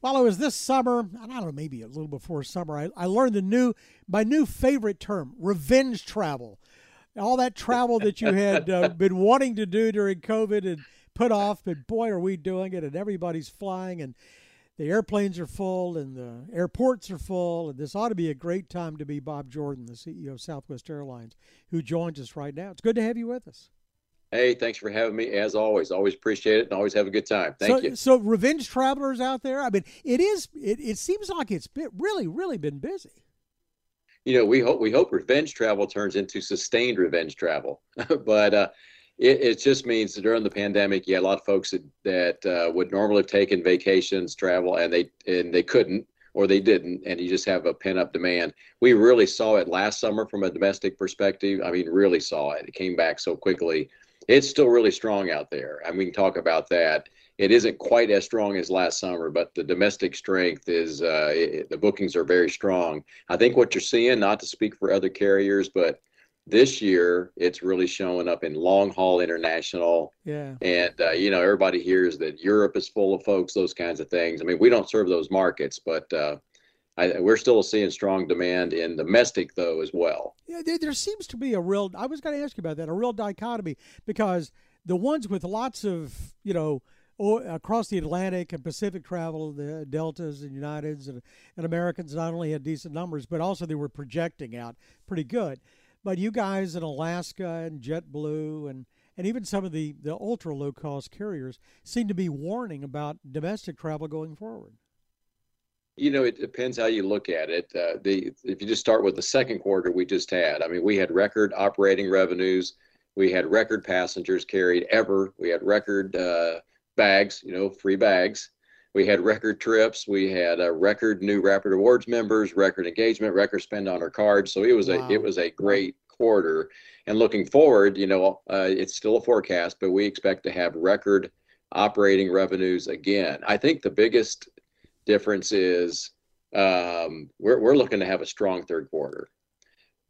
while it was this summer, I don't know, maybe a little before summer, I, I learned the new my new favorite term, revenge travel. All that travel that you had uh, been wanting to do during COVID and put off, but boy, are we doing it, and everybody's flying, and the airplanes are full, and the airports are full, and this ought to be a great time to be Bob Jordan, the CEO of Southwest Airlines, who joins us right now. It's good to have you with us. Hey, thanks for having me. As always, always appreciate it and always have a good time. Thank so, you. So, revenge travelers out there. I mean, it is. It, it seems like it's been really, really been busy. You know, we hope we hope revenge travel turns into sustained revenge travel, but uh, it, it, just means that during the pandemic, yeah, a lot of folks that, that uh, would normally have taken vacations, travel, and they and they couldn't or they didn't, and you just have a pent up demand. We really saw it last summer from a domestic perspective. I mean, really saw it. It came back so quickly it's still really strong out there. and we can talk about that. It isn't quite as strong as last summer, but the domestic strength is uh, it, the bookings are very strong. I think what you're seeing, not to speak for other carriers, but this year it's really showing up in long haul international. Yeah. And uh, you know everybody hears that Europe is full of folks, those kinds of things. I mean, we don't serve those markets, but uh, I, we're still seeing strong demand in domestic though as well. Yeah, there, there seems to be a real. I was going to ask you about that. A real dichotomy because the ones with lots of you know across the Atlantic and Pacific travel, the Deltas and Uniteds and, and Americans not only had decent numbers, but also they were projecting out pretty good. But you guys in Alaska and JetBlue and and even some of the, the ultra low cost carriers seem to be warning about domestic travel going forward. You know, it depends how you look at it. Uh, the if you just start with the second quarter we just had, I mean, we had record operating revenues, we had record passengers carried ever, we had record uh, bags, you know, free bags, we had record trips, we had a record new Rapid Rewards members, record engagement, record spend on our cards. So it was wow. a it was a great quarter. And looking forward, you know, uh, it's still a forecast, but we expect to have record operating revenues again. I think the biggest difference is um, we're, we're looking to have a strong third quarter.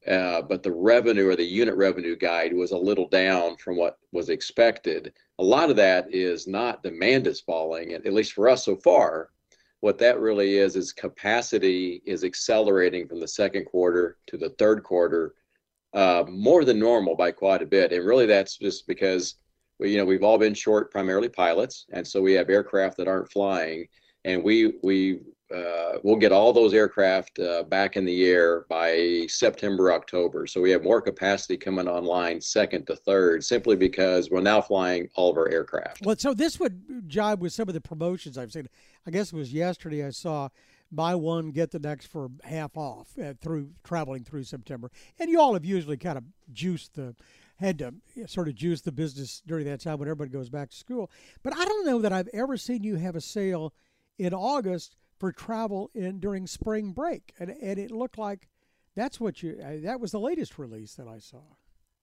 Uh, but the revenue or the unit revenue guide was a little down from what was expected. A lot of that is not demand is falling, and at least for us so far. What that really is is capacity is accelerating from the second quarter to the third quarter uh, more than normal by quite a bit, and really that's just because we, you know we've all been short primarily pilots, and so we have aircraft that aren't flying, and we we uh, we'll get all those aircraft uh, back in the air by September, October. So we have more capacity coming online second to third, simply because we're now flying all of our aircraft. Well, so this would jibe with some of the promotions I've seen. I guess it was yesterday I saw buy one get the next for half off uh, through traveling through September, and you all have usually kind of juiced the had to sort of juice the business during that time when everybody goes back to school. But I don't know that I've ever seen you have a sale in August for travel in during spring break, and and it looked like that's what you uh, that was the latest release that I saw.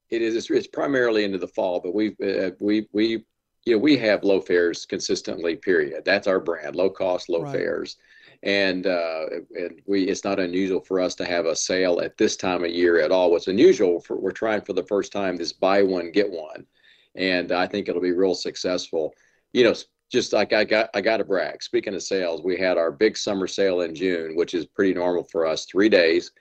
It is. It's, it's primarily into the fall, but we uh, we we you know we have low fares consistently. Period. That's our brand: low cost, low right. fares. And uh, and we it's not unusual for us to have a sale at this time of year at all. What's unusual for we're trying for the first time this buy one get one, and I think it'll be real successful. You know, just like I got I got to brag. Speaking of sales, we had our big summer sale in June, which is pretty normal for us. Three days.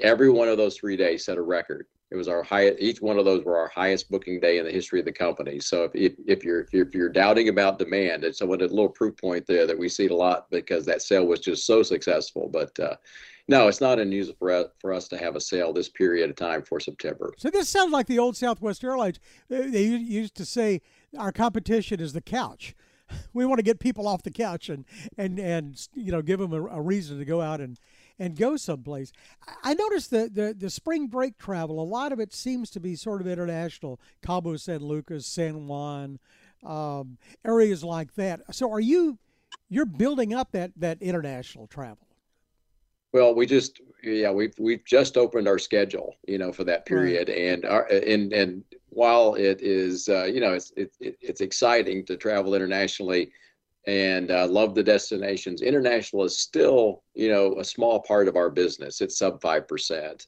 Every one of those three days set a record. It was our highest. Each one of those were our highest booking day in the history of the company. So if, if, if you're if you're doubting about demand, it's a little proof point there that we see it a lot because that sale was just so successful. But uh, no, it's not unusual for for us to have a sale this period of time for September. So this sounds like the old Southwest Airlines. They used to say our competition is the couch. We want to get people off the couch and and and you know give them a, a reason to go out and and go someplace. I noticed the, the the spring break travel. A lot of it seems to be sort of international. Cabo San Lucas, San Juan, um, areas like that. So are you you're building up that that international travel? Well, we just yeah we've we've just opened our schedule, you know, for that period, right. and our and and while it is uh, you know it's it, it's exciting to travel internationally, and uh, love the destinations. International is still you know a small part of our business. It's sub five percent.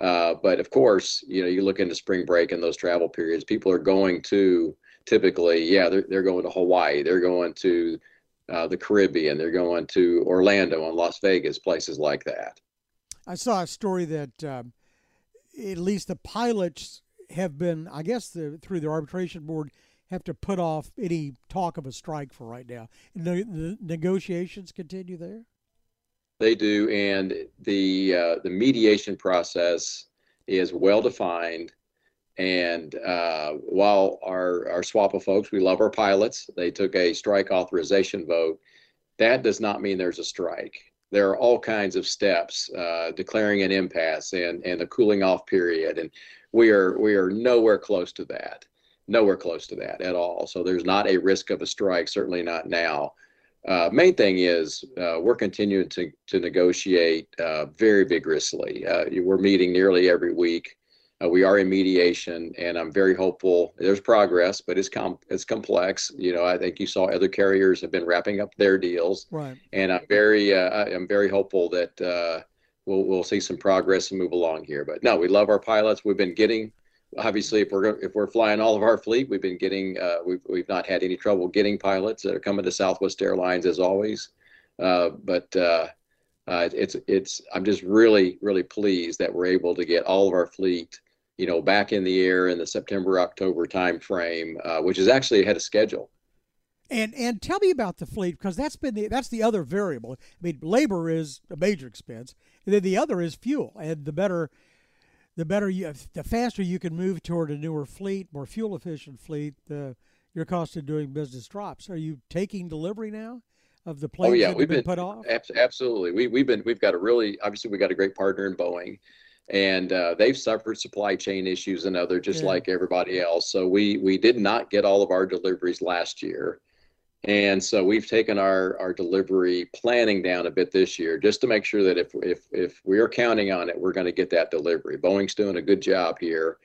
Uh, but of course, you know, you look into spring break and those travel periods, people are going to typically, yeah, they're, they're going to Hawaii, they're going to uh, the Caribbean. They're going to Orlando and Las Vegas, places like that. I saw a story that um, at least the pilots have been, I guess, the, through the arbitration board, have to put off any talk of a strike for right now. The, the negotiations continue there. They do, and the uh, the mediation process is well defined. And uh, while our our SWAPA folks, we love our pilots, they took a strike authorization vote. That does not mean there's a strike. There are all kinds of steps, uh, declaring an impasse and and a cooling off period, and we are we are nowhere close to that, nowhere close to that at all. So there's not a risk of a strike, certainly not now. Uh, main thing is uh, we're continuing to, to negotiate uh, very vigorously. Uh, we're meeting nearly every week. Uh, we are in mediation, and I'm very hopeful. There's progress, but it's com- it's complex. You know, I think you saw other carriers have been wrapping up their deals, right? And I'm very uh, I'm very hopeful that we'll we'll see some progress and move along here. But no, we love our pilots. We've been getting obviously if we're if we're flying all of our fleet we've been getting uh, we've, we've not had any trouble getting pilots that are coming to southwest airlines as always uh, but uh, uh it's it's i'm just really really pleased that we're able to get all of our fleet you know back in the air in the september october timeframe, uh, which is actually ahead of schedule and and tell me about the fleet because that's been the that's the other variable i mean labor is a major expense and then the other is fuel and the better the better you, the faster you can move toward a newer fleet, more fuel efficient fleet, the your cost of doing business drops. Are you taking delivery now of the planes oh, yeah, that we've been, been put off? Absolutely, we we've been we've got a really obviously we've got a great partner in Boeing, and uh, they've suffered supply chain issues and other just yeah. like everybody else. So we we did not get all of our deliveries last year. And so we've taken our, our delivery planning down a bit this year just to make sure that if, if, if we are counting on it, we're going to get that delivery. Boeing's doing a good job here.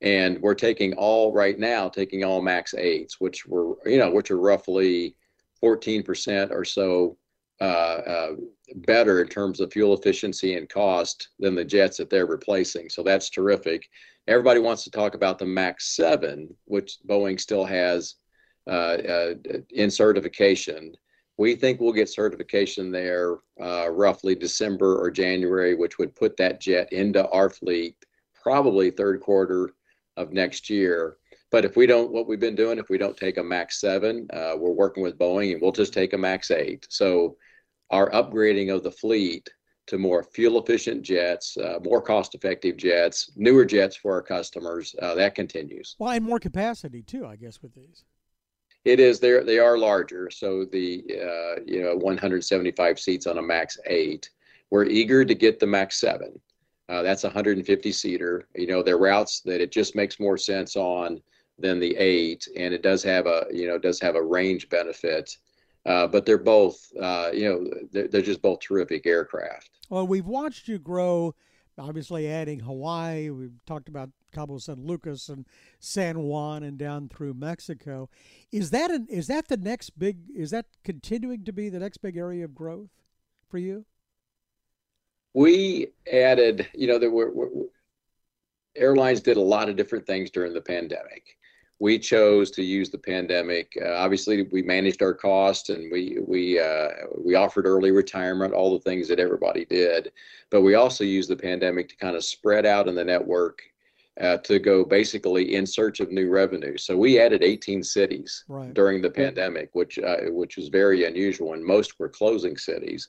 And we're taking all right now, taking all MAX 8s, which were, you know, which are roughly 14% or so better in terms of fuel efficiency and cost than the jets that they're replacing. So that's terrific. Everybody wants to talk about the MAX 7, which Boeing still has uh, uh, in certification. We think we'll get certification there uh, roughly December or January, which would put that jet into our fleet probably third quarter of next year. But if we don't, what we've been doing, if we don't take a MAX 7, uh, we're working with Boeing and we'll just take a MAX 8. So our upgrading of the fleet to more fuel efficient jets, uh, more cost effective jets, newer jets for our customers, uh, that continues. Well, and more capacity too, I guess, with these. It is they they are larger. So the uh, you know 175 seats on a Max eight. We're eager to get the Max seven. Uh, that's a 150 seater. You know, they're routes that it just makes more sense on than the eight, and it does have a you know does have a range benefit. Uh, but they're both uh, you know they're, they're just both terrific aircraft. Well, we've watched you grow. Obviously, adding Hawaii. We've talked about Cabo San Lucas and San Juan and down through Mexico. Is that an, is that the next big? Is that continuing to be the next big area of growth for you? We added, you know, there were, were airlines did a lot of different things during the pandemic. We chose to use the pandemic. Uh, obviously, we managed our costs and we we uh, we offered early retirement, all the things that everybody did. But we also used the pandemic to kind of spread out in the network uh, to go basically in search of new revenue. So we added 18 cities right. during the pandemic, which uh, which was very unusual, and most were closing cities.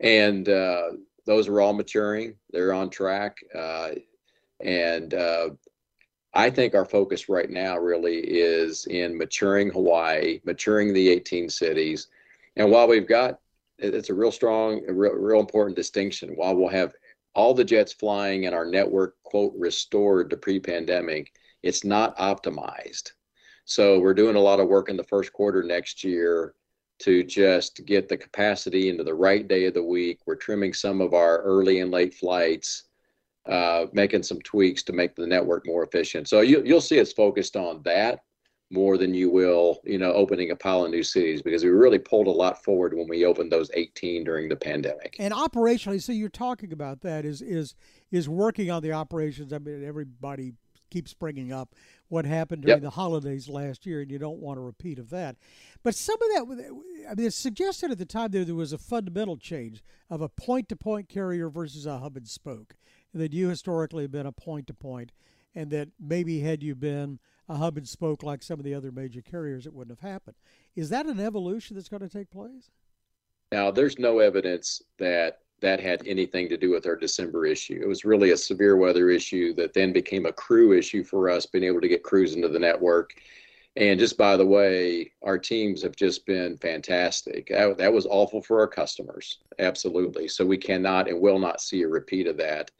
And uh, those are all maturing; they're on track. Uh, and uh, I think our focus right now really is in maturing Hawaii, maturing the 18 cities. And while we've got, it's a real strong, real, real important distinction. While we'll have all the jets flying and our network, quote, restored to pre pandemic, it's not optimized. So we're doing a lot of work in the first quarter next year to just get the capacity into the right day of the week. We're trimming some of our early and late flights, uh, making some tweaks to make the network more efficient. So you, you'll see us focused on that more than you will, you know, opening a pile of new cities because we really pulled a lot forward when we opened those 18 during the pandemic. And operationally, so you're talking about that is is is working on the operations. I mean, everybody keeps bringing up what happened during Yep. the holidays last year, and you don't want a repeat of that. But some of that, I mean, it suggested at the time that there was a fundamental change of a point-to-point carrier versus a hub and spoke, that you historically have been a point-to-point, and that maybe had you been a hub and spoke like some of the other major carriers, it wouldn't have happened. Is that an evolution that's going to take place? Now, there's no evidence that that had anything to do with our December issue. It was really a severe weather issue that then became a crew issue for us, being able to get crews into the network. And just by the way, our teams have just been fantastic. That, that was awful for our customers, absolutely. So we cannot and will not see a repeat of that.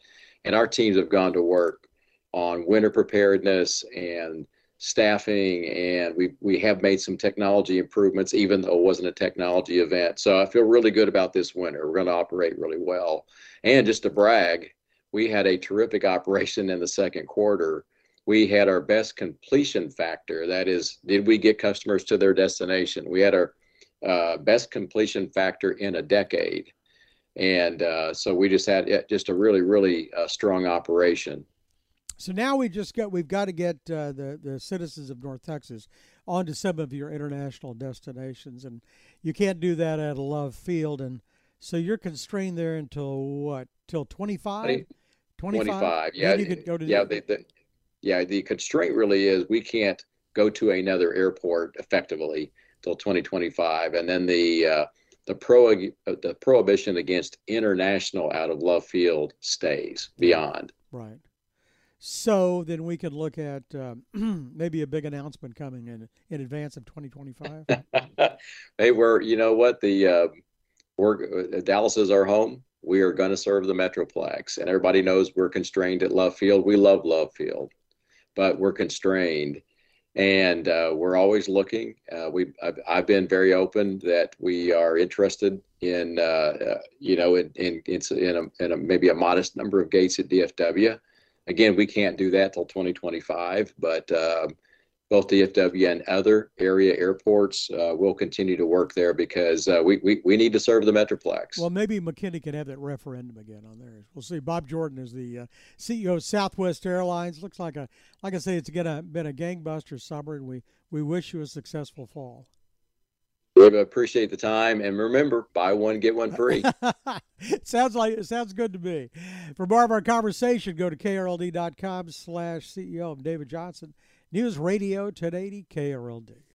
And our teams have gone to work on winter preparedness and staffing, and we we have made some technology improvements, even though it wasn't a technology event. So I feel really good about this winter. We're going to operate really well. And just to brag, we had a terrific operation in the second quarter. We had our best completion factor. That is, did we get customers to their destination? We had our uh, best completion factor in a decade. And uh, so we just had just a really, really uh, strong operation. So now we just got we've got to get uh, the the citizens of North Texas onto some of your international destinations, and you can't do that at a Love Field, and so you're constrained there until what? Till 25? 25 yeah you could go to yeah the, the, the, yeah the constraint really is we can't go to another airport effectively till 2025 and then the uh, the pro the prohibition against international out of love field stays beyond. Right. So then we could look at um, maybe a big announcement coming in in advance of 2025 hey we're you know what? The uh, we're uh, dallas is our home. We are going to serve the metroplex and everybody knows we're constrained at love field. We love love field but we're constrained and uh, we're always looking uh, we I've, I've, been very open that we are interested in uh, uh you know in in, in, a, in a, maybe a modest number of gates at dfw again we can't do that till 2025 but um, both DFW and other area airports uh, will continue to work there because uh, we, we, we need to serve the Metroplex. Well, maybe McKinney can have that referendum again on there. We'll see. Bob Jordan is the uh, CEO of Southwest Airlines. Looks like a like I say, it's gonna been a gangbuster summer, and we we wish you a successful fall. We appreciate the time, and remember, buy one get one free. sounds like it sounds good to me. For more of our conversation, go to krld.com/slash CEO. I'm David Johnson. News Radio 1080 KRLD.